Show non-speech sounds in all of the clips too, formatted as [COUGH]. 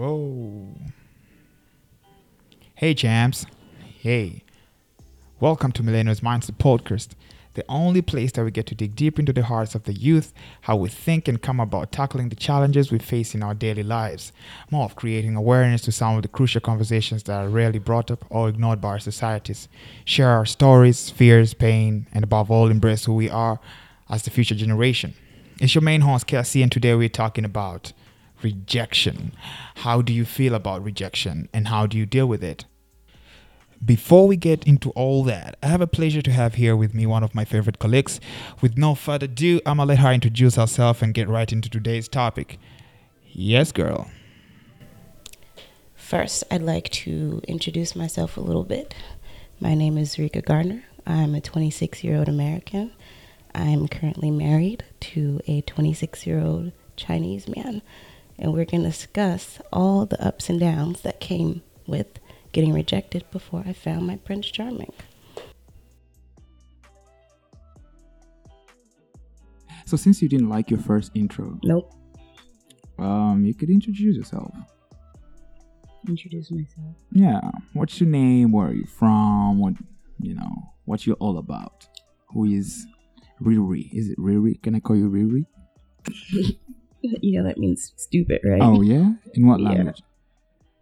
Whoa. Hey, champs. Hey. Welcome to Millennials Mindset Podcast, the only place that we get to dig deep into the hearts of the youth, how we think and come about tackling the challenges we face in our daily lives. More of creating awareness to some of the crucial conversations that are rarely brought up or ignored by our societies. Share our stories, fears, pain, and above all, embrace who we are as the future generation. It's your main host, Kelsey, and today we're talking about rejection. How do you feel about rejection and how do you deal with it? Before we get into all that, I have a pleasure to have here with me one of my favorite colleagues. With no further ado, I'm gonna let her introduce herself and get right into today's topic. Yes, girl. First, I'd like to introduce myself a little bit. My name is Rika Gardner. I'm a 26 year old American. I'm currently married to a 26 year old Chinese man, and we're going to discuss all the ups and downs that came with getting rejected before I found my Prince Charming. So, since you didn't like your first intro, Nope. um, you could introduce yourself. Introduce myself. Yeah. What's your name? Where are you from? What you know? What you're all about? Who is Riri? Is it Riri? Can I call you Riri? [LAUGHS] [LAUGHS] You know that means stupid, right? Oh yeah. In what Yeah. language?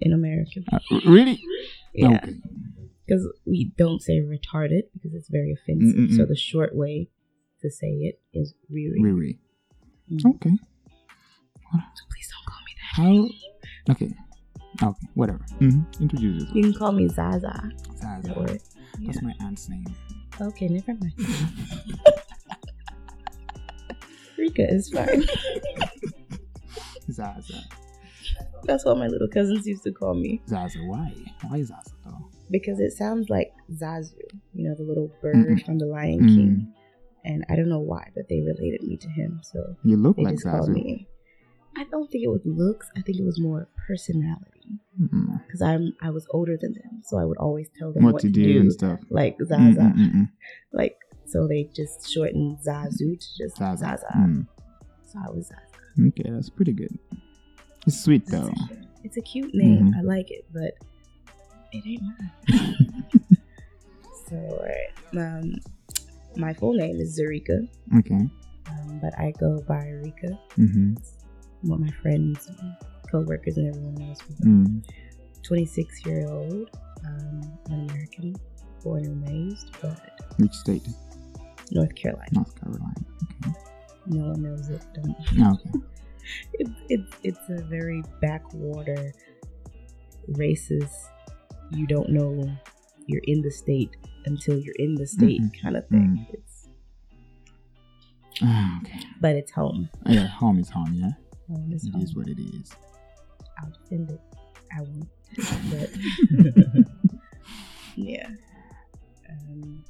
In American. Uh, really? Yeah. Okay. Because we don't say retarded because it's very offensive. Mm-mm-mm. So the short way to say it is Riri. Riri. Mm. Okay. So please don't call me that. How? Okay. Okay. Whatever. Mm-hmm. Introduce yourself. You can call me Zaza. Zaza. Or, That's my aunt's name. Okay, never mind. [LAUGHS] Rika is [LAUGHS] fine. [LAUGHS] Zaza. That's what my little cousins used to call me Zaza. Why? Why Zaza though? because it sounds like Zazu, you know, the little bird Mm-mm. from the Lion Mm. King. And I don't know why, but they related me to him. So You look like Zazu. I don't think it was looks. I think it was more personality. Because I'm I was older than them, so I would always tell them What, what, to do, and stuff. like Zaza, like so they just shortened Zazu to just Zaza. Zaza. Mm. So I was Zaza. Okay, that's pretty good. It's sweet though. It's a cute name. Mhm. I like it, but it ain't mine. [LAUGHS] so um, my full name is Zarika, Okay. um, but I go by Rika. Mm-hmm. What my friends, co-workers, and everyone knows me. Mm. 26 year old, um, an American, born and raised, but Which state? North Carolina. North Carolina. Okay. No one knows it. Don't. [LAUGHS] Okay. It's it's it's a very backwater, racist. You don't know you're in the state until you're in the state Mhm. kind of thing. Mhm. It's Ah, okay. but it's home. Yeah, home is home. Yeah, Home is it home. is what it is. I'll defend it. I won't. [LAUGHS] But [LAUGHS] yeah. Um,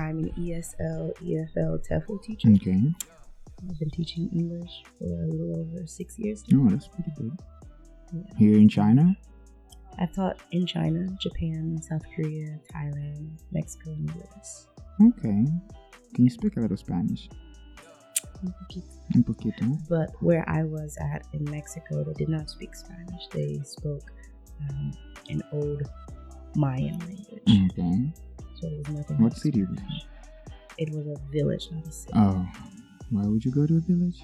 I'm an ESL, EFL, TEFL teacher. Okay. I've been teaching English for a little over six years now. Oh, that's pretty good. Yeah. Here in China. I've taught in China, Japan, South Korea, Thailand, Mexico, and the US. Okay. Can you speak a little Spanish? Un poquito. But where I was at in Mexico, they did not speak Spanish. They spoke um, an old Mayan language. Okay. So there was nothing. What city was it? It was a village, not a city. Oh, why would you go to a village?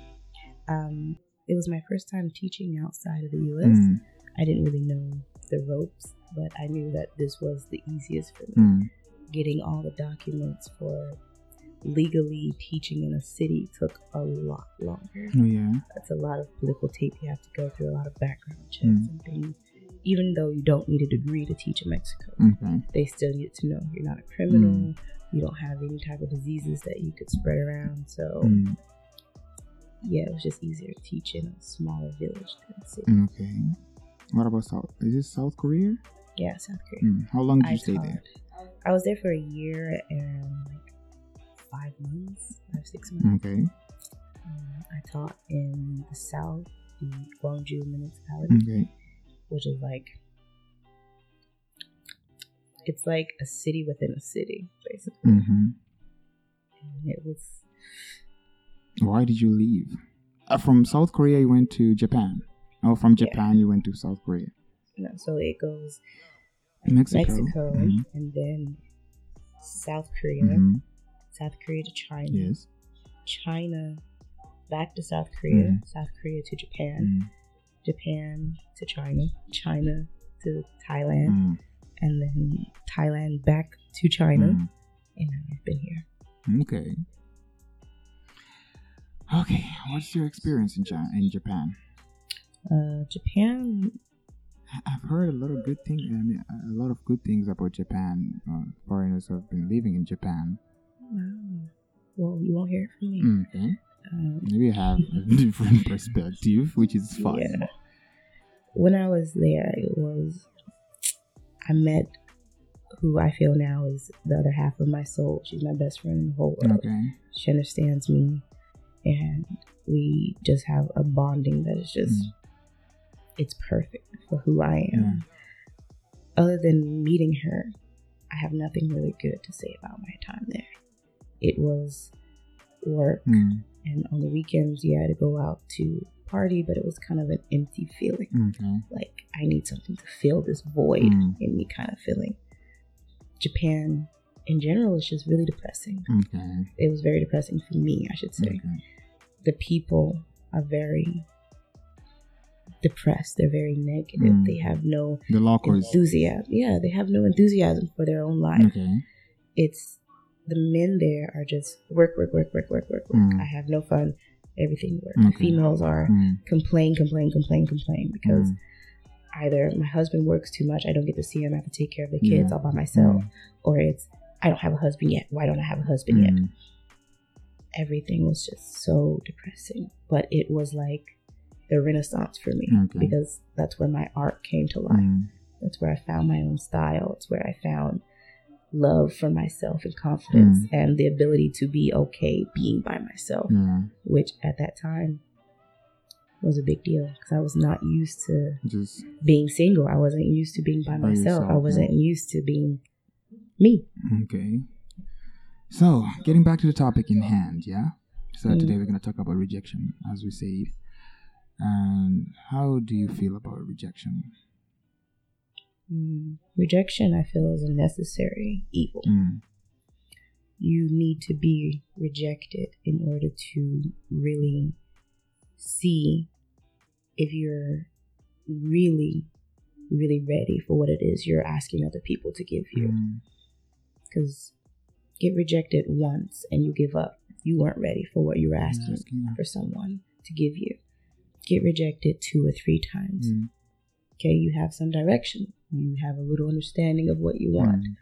Um, it was my first time teaching outside of the US. Mm, I didn't really know the ropes, but I knew that this was the easiest for me. mm, getting all the documents for legally teaching in a city took a lot longer. oh yeah. That's a lot of political tape you have to go through, a lot of background checks Mm. and things. Even though you don't need a degree to teach in Mexico, Okay. they still need to know you're not a criminal, Mm. you don't have any type of diseases that you could spread around. So, Mm, yeah, it was just easier to teach in a smaller village than a city. okay. What about South? Is this South Korea? Yeah, South Korea. Mm, How long did I you stay taught. there? I was there for a year and like five months, five, six months. Okay. Um, I taught in the south, the Gwangju municipality, Okay. Which is like it's like a city within a city, basically. Mm-hmm. And it was Why did you leave? Uh, from South Korea, you went to Japan. Oh, from Yeah. Japan you went to South Korea. No, so it goes Mexico. Mexico Mhm. and then South Korea, Mhm. South Korea to China, Yes. China back to South Korea, Mhm. South Korea to Japan, Mm. Japan to China, China to Thailand, Mm. and then Thailand back to China, Mm. and I've been here. Okay. Okay. What's your experience in China, in Japan? Uh, Japan, I've heard a lot of good things. I mean, a lot of good things about Japan. Uh, foreigners have been living in Japan. wow. Well, you won't hear it from me. Mm, Okay. Um, Maybe I have a [LAUGHS] different perspective, which is fine. Yeah. When I was there, it was I met who I feel now is the other half of my soul. She's my best friend in the whole world. Okay. She understands me, and we just have a bonding that is just Mm. it's perfect for who I am. Other than meeting her, I have nothing really good to say about my time there. It was work, Mm. and on the weekends, you had to go out to party, but it was kind of an empty feeling. Okay. Like, I need something to fill this void Mm. in me kind of feeling. Japan, in general, is just really depressing. Okay. It was very depressing for me, I should say. Okay. The people are very depressed, they're very negative, Mm. they have no The locals. enthusiasm. Yeah, they have no enthusiasm for their own life. Okay. It's the men there are just work, work, work, work, work, work, work. Mm. I have no fun. Everything work. Okay. The females are Mm. complain, complain, complain, complain because Mm. either my husband works too much, I don't get to see him, I have to take care of the kids Yeah. all by myself, Mm. or it's I don't have a husband yet. Why don't I have a husband yet? Mm. Everything was just so depressing, but it was like the renaissance for me Okay. because that's where my art came to life. Mm. That's where I found my own style. It's where I found love for myself and confidence Mm. and the ability to be okay being by myself, Yeah. which at that time was a big deal because I was not used to Just being single. I wasn't used to being by, By myself. yourself, I wasn't used to being me. okay. So, getting back to the topic in hand, yeah. So Mm. today we're gonna talk about rejection, as we said. And how do you feel about rejection? Mm. Rejection, I feel, is a necessary evil. Mm. You need to be rejected in order to really see if you're really, really ready for what it is you're asking other people to give you. Mm. Because get rejected once and you give up. You weren't ready for what you were asking Asking, for someone to give you. Get rejected two or three times. Mm. Okay, you have some direction. You have a little understanding of what you want. Mm.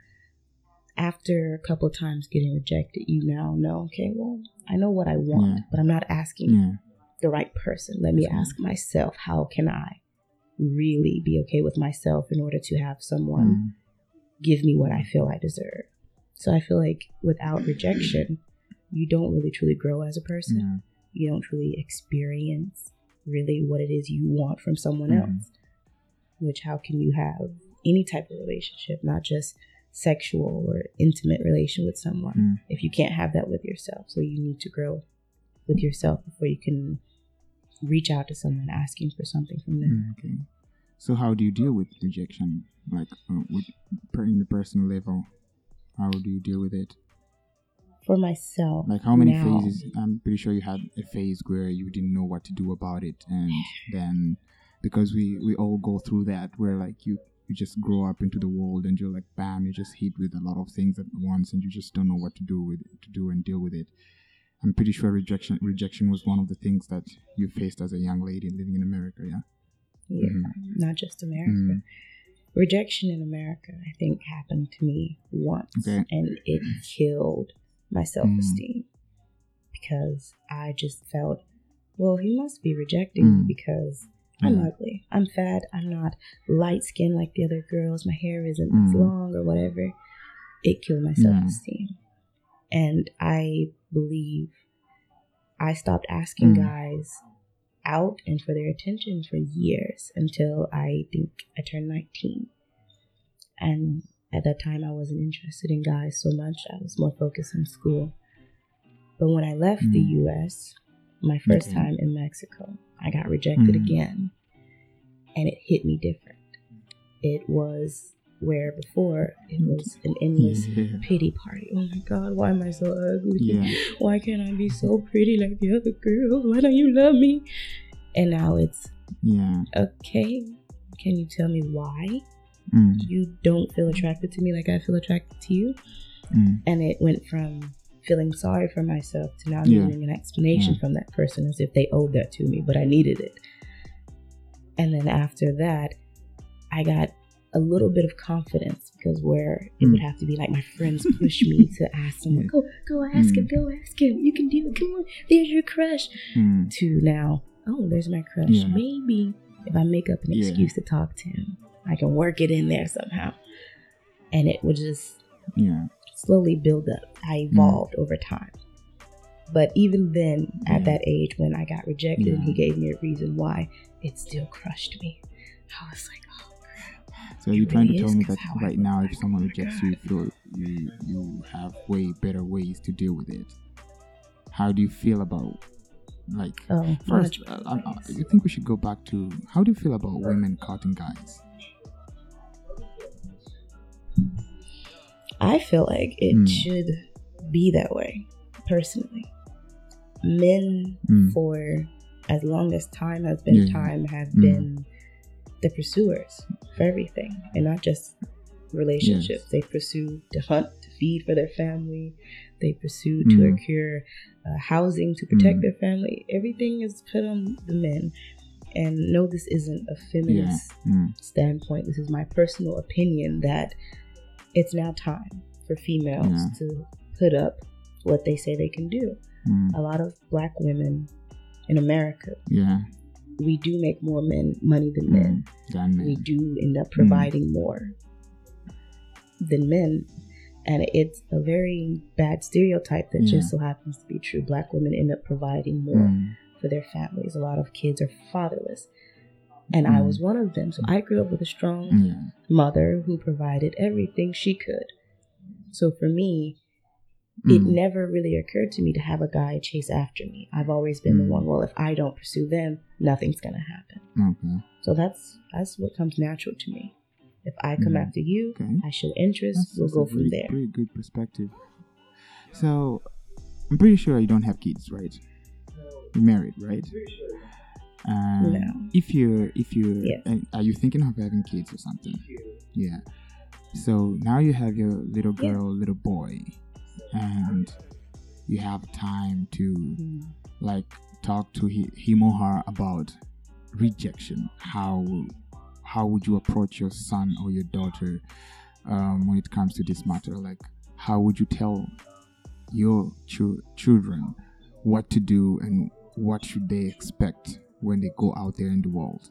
After a couple of times getting rejected, you now know, okay, well, I know what I want, Yeah. but I'm not asking Yeah. the right person. Let me Yes, ask myself, how can I really be okay with myself in order to have someone Mm. give me what I feel I deserve? So I feel like without rejection, you don't really truly grow as a person. Yeah. You don't truly experience really what it is you want from someone Mhm. else. Which, how can you have any type of relationship, not just sexual or intimate relation with someone, Mm. if you can't have that with yourself? So you need to grow with yourself before you can reach out to someone asking for something from them. Mm, Okay. So how do you deal with rejection? Like uh, with in the personal level, how do you deal with it? For myself, Like how many now- phases? I'm pretty sure you had a phase where you didn't know what to do about it, and then because we we all go through that, where like you you just grow up into the world and you're like bam, you just hit with a lot of things at once, and you just don't know what to do with to do and deal with it. I'm pretty sure rejection rejection was one of the things that you faced as a young lady living in America. Yeah. Yeah, Mhm. not just America. Mm. Rejection in America, I think, happened to me once, Okay. and it killed my self esteem because I just felt, well, he must be rejecting me Mm. because I'm Yeah. ugly, I'm fat, I'm not light skinned like the other girls, my hair isn't as Mm. long or whatever. It killed my self esteem, and I believe I stopped asking Mm. guys out and for their attention for years until I think I turned 19. And at that time, I wasn't interested in guys so much. I was more focused on school. But when I left the Mm. US, my first Okay. time in Mexico, I got rejected Mm. again. and it hit me different. It was where before it was an endless Yeah. pity party. Oh my God, why am I so ugly? Yeah. Why can't I be so pretty like the other girls? Why don't you love me? And now it's Yeah. okay. Can you tell me why Mm. you don't feel attracted to me like I feel attracted to you? Mm. And it went from feeling sorry for myself to now Yeah. needing an explanation Yeah. from that person as if they owed that to me, but I needed it. And then after that, I got a little bit of confidence because where it Mm. would have to be like my friends [LAUGHS] push me to ask someone, go, go ask him, Mm. go ask him. You can do it. Come on, there's your crush. Mm. To now, oh, there's my crush. Yeah. Maybe if I make up an Yeah. excuse to talk to him, I can work it in there somehow. And it would just Yeah. Slowly build up. I evolved over time. But even then, at that age when I got rejected, and he gave me a reason why, it still crushed me. I was like, oh, crap. So you're trying to tell me that right now, like, if someone oh rejects God. you, you you you have way better ways to deal with it. How do you feel about like oh, first? Uh, I, I, I think we should go back to how do you feel about women cutting guys? I feel like it Mm. should be that way, personally. Men, Mm. for as long as time has been Yeah. time, have Mm. been the pursuers for everything, and not just relationships. Yes. They pursue to hunt, to feed for their family. They pursue to acquire uh, housing to protect Mm. their family. Everything is put on the men. And no, this isn't a Yeah. feminist Mm. standpoint. This is my personal opinion that it's now time for females Yeah. to put up what they say they can do. Mm. A lot of black women in America, Yeah. we do make more men money than men. Mm. Than men. We do end up providing more than men. And it's a very bad stereotype that Yeah. just so happens to be true. Black women end up providing more Mm. for their families. A lot of kids are fatherless. And I Mm. was one of them. So I grew up with a strong Yeah. mother who provided everything she could. So for me, it Mm. never really occurred to me to have a guy chase after me. I've always been Mm. the one, well, if I don't pursue them, nothing's going to happen. Okay. So that's that's what comes natural to me. If I come Mm. after you, Okay. I show interest, That's, we'll that's go a from pretty, there. pretty good perspective. So, I'm pretty sure you don't have kids, right? You're married, right? Um, No. If you, if you, Yes. are you thinking of having kids or something? Yeah. So now you have your little girl, little boy, and you have time to Mm. like talk to him or her about rejection. How how would you approach your son or your daughter um, when it comes to this matter? Like, how would you tell your children what to do and what should they expect when they go out there in the world?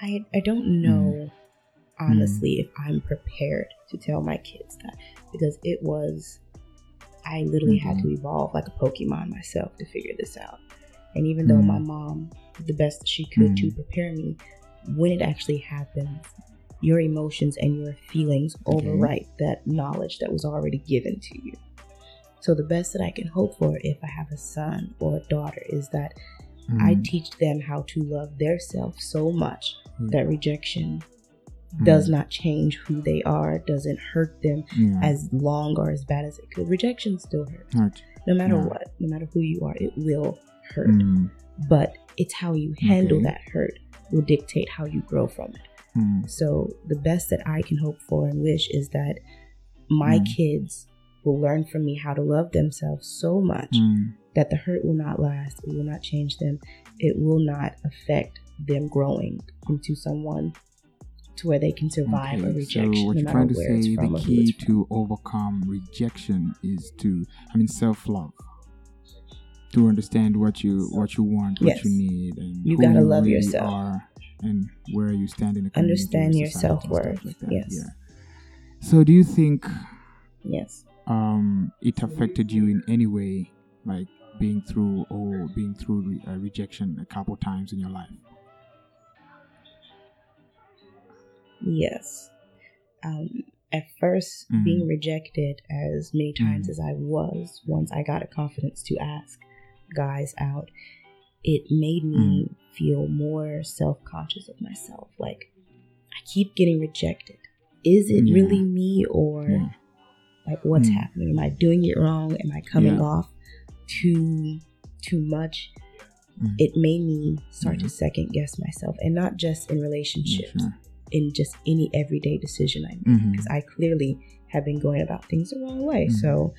I, I don't know, honestly, if I'm prepared to tell my kids that because it was, I literally had to evolve like a Pokemon myself to figure this out. And even though Mm. my mom did the best she could to Mm. prepare me, when it actually happens, your emotions and your feelings Okay. overwrite that knowledge that was already given to you. So the best that I can hope for if I have a son or a daughter is that I Mm. teach them how to love their self so much Mm. that rejection Mm. does not change who they are, doesn't hurt them yeah. as long or as bad as it could. Rejection still hurts. hurt. No matter Yeah. what, no matter who you are, it will hurt. Mm. But it's how you handle Okay. that hurt will dictate how you grow from it. Mm. So the best that I can hope for and wish is that my Mm. kids will learn from me how to love themselves so much Mm. that the hurt will not last. It will not change them. It will not affect them growing into someone to where they can survive a Okay, rejection, So what no you're trying to say, the key to overcome rejection is to, I mean, self-love. To understand what you what you want, what Yes. you need, and You who gotta you love really yourself. are, and where you stand in the community, Understand your stuff self-worth, like yes. Yeah. So, do you think Yes. Um, it affected you in any way, like being through or being through re- uh, rejection a couple times in your life? Yes. Um, at first, Mhm. being rejected as many times Mhm. as I was, once I got a confidence to ask guys out, it made me feel more self conscious of myself. Like, I keep getting rejected. Is it Yeah. really me or Yeah. Like what's Mm. happening? Am I doing it wrong? Am I coming Yeah. off too too much? Mm. It made me start Mhm. to second guess myself, and not just in relationships, in just any everyday decision I make. Because I clearly have been going about things the wrong way. Mhm. So,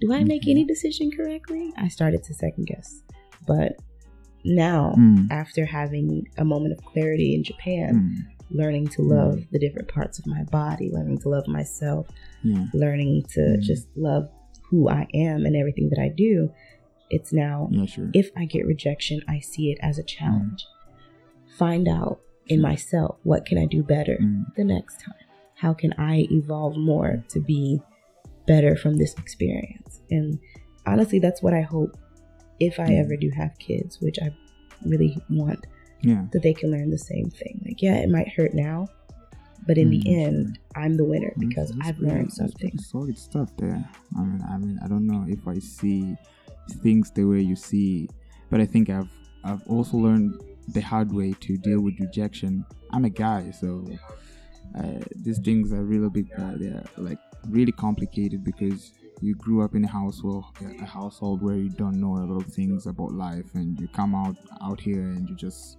do I make any decision correctly? I started to second guess, but now Mm. after having a moment of clarity in Japan, Mm. Learning to love the different parts of my body, learning to love myself, Yeah. learning to Mm. just love who I am and everything that I do, it's now Yeah, sure. if I get rejection, I see it as a challenge. Find out in myself what can I do better Mm. the next time? How can I evolve more to be better from this experience? And honestly, that's what I hope if I Mm. ever do have kids, which I really want Yeah. that they can learn the same thing. Like, yeah, it might hurt now, but in Mm, the end, I'm the winner because That's- I've pretty- learned something. solid stuff there. I mean, I mean, I don't know if I see things the way you see, but I think I've I've also learned the hard way to deal with rejection. I'm a guy, so uh, these things are really big. Uh, they're like really complicated because you grew up in a household, a household where you don't know a lot of things about life, and you come out out here and you just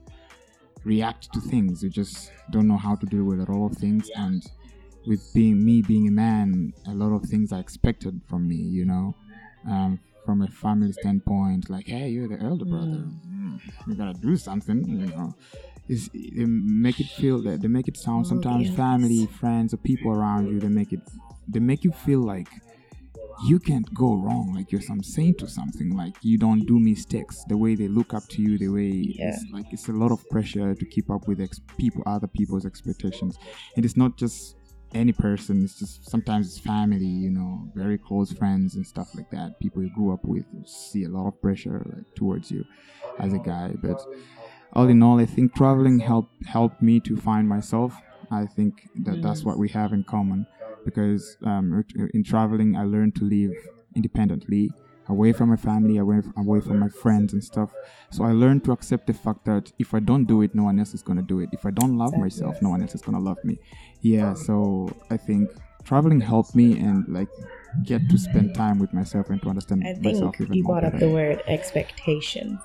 react to things. You just don't know how to deal with a lot of things, and with being me being a man, a lot of things are expected from me. You know, um, from a family standpoint, like, hey, you're the elder brother, mm, you gotta do something. You know, is they make it feel that they make it sound Oh, sometimes yes. family, friends, or people around you. They make it they make you feel like you can't go wrong like you're some saint or something like you don't do mistakes. The way they look up to you the way Yeah. it's like it's a lot of pressure to keep up with ex- people other people's expectations. And it's not just any person it's just sometimes it's family you know very close friends and stuff like that people you grew up with see a lot of pressure like towards you as a guy. But all in all i think traveling helped helped me to find myself. I think that that's mm. what we have in common because um, in traveling I learned to live independently, away from my family, away away from my friends and stuff. So I learned to accept the fact that if I don't do it, no one else is gonna do it. If I don't love myself, no one else is gonna love me. Yeah. So I think traveling helped me and like get to spend time with myself and to understand I myself think even you brought up better. the word expectations.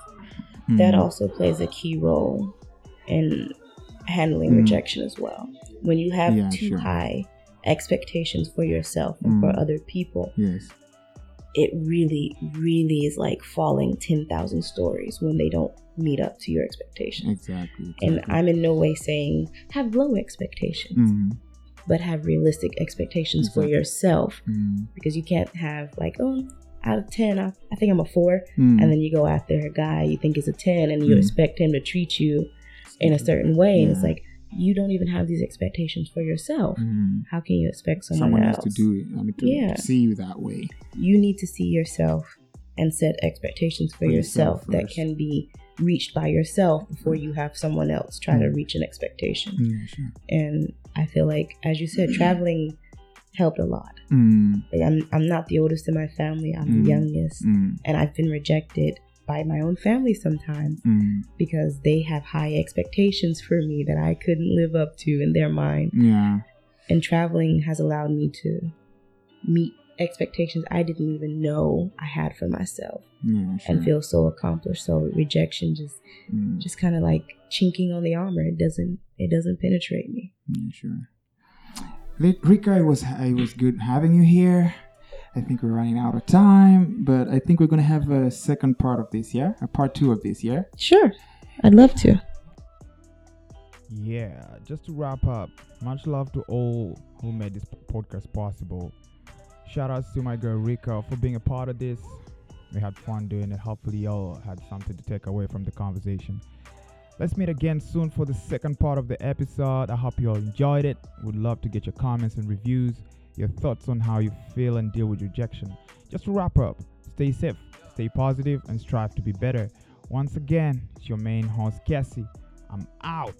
Mm. That also plays a key role in handling Mm. rejection as well. When you have Yeah, too sure. high expectations for yourself and for Mm. other people, Yes. it really, really is like falling 10,000 stories when they don't meet up to your expectations. Exactly. And. I'm in no way saying have low expectations, Mm, but have realistic expectations for yourself mm, because you can't have like, oh, out of 10, I, I think I'm a four. mm. And then you go after a guy you think is a 10 and you Mm. expect him to treat you in a certain way. And it's like, you don't even have these expectations for yourself. Mm. How can you expect someone, someone else? else to do it. I mean, to, Yeah. to see you that way. You need to see yourself and set expectations for, For yourself, yourself that can be reached by yourself before you have someone else try to Mm. reach an expectation. Mm, sure. And I feel like, as you said, traveling helped a lot. Mm, Like, I'm, I'm not the oldest in my family, I'm Mm. the youngest. And I've been rejected by my own family sometimes. mm. because they have high expectations for me that I couldn't live up to in their mind. Yeah. And traveling has allowed me to meet expectations I didn't even know I had for myself Yeah. Sure. and feel so accomplished. So rejection just Mm, just kind of like chinking on the armor. It doesn't it doesn't penetrate me. yeah, sure. Rika, it was it was good having you here. I think we're running out of time, but I think we're gonna have a second part of this, yeah, a part two of this, yeah. Sure. I'd love to. Yeah, just to wrap up, much love to all who made this podcast possible. Shout outs to my girl Rika for being a part of this. We had fun doing it. Hopefully, y'all had something to take away from the conversation. Let's meet again soon for the second part of the episode. I hope you all enjoyed it. Would love to get your comments and reviews, your thoughts on how you feel and deal with rejection. Just to wrap up, stay safe, stay positive, and strive to be better. Once again, it's your main host, Cassie. I'm out.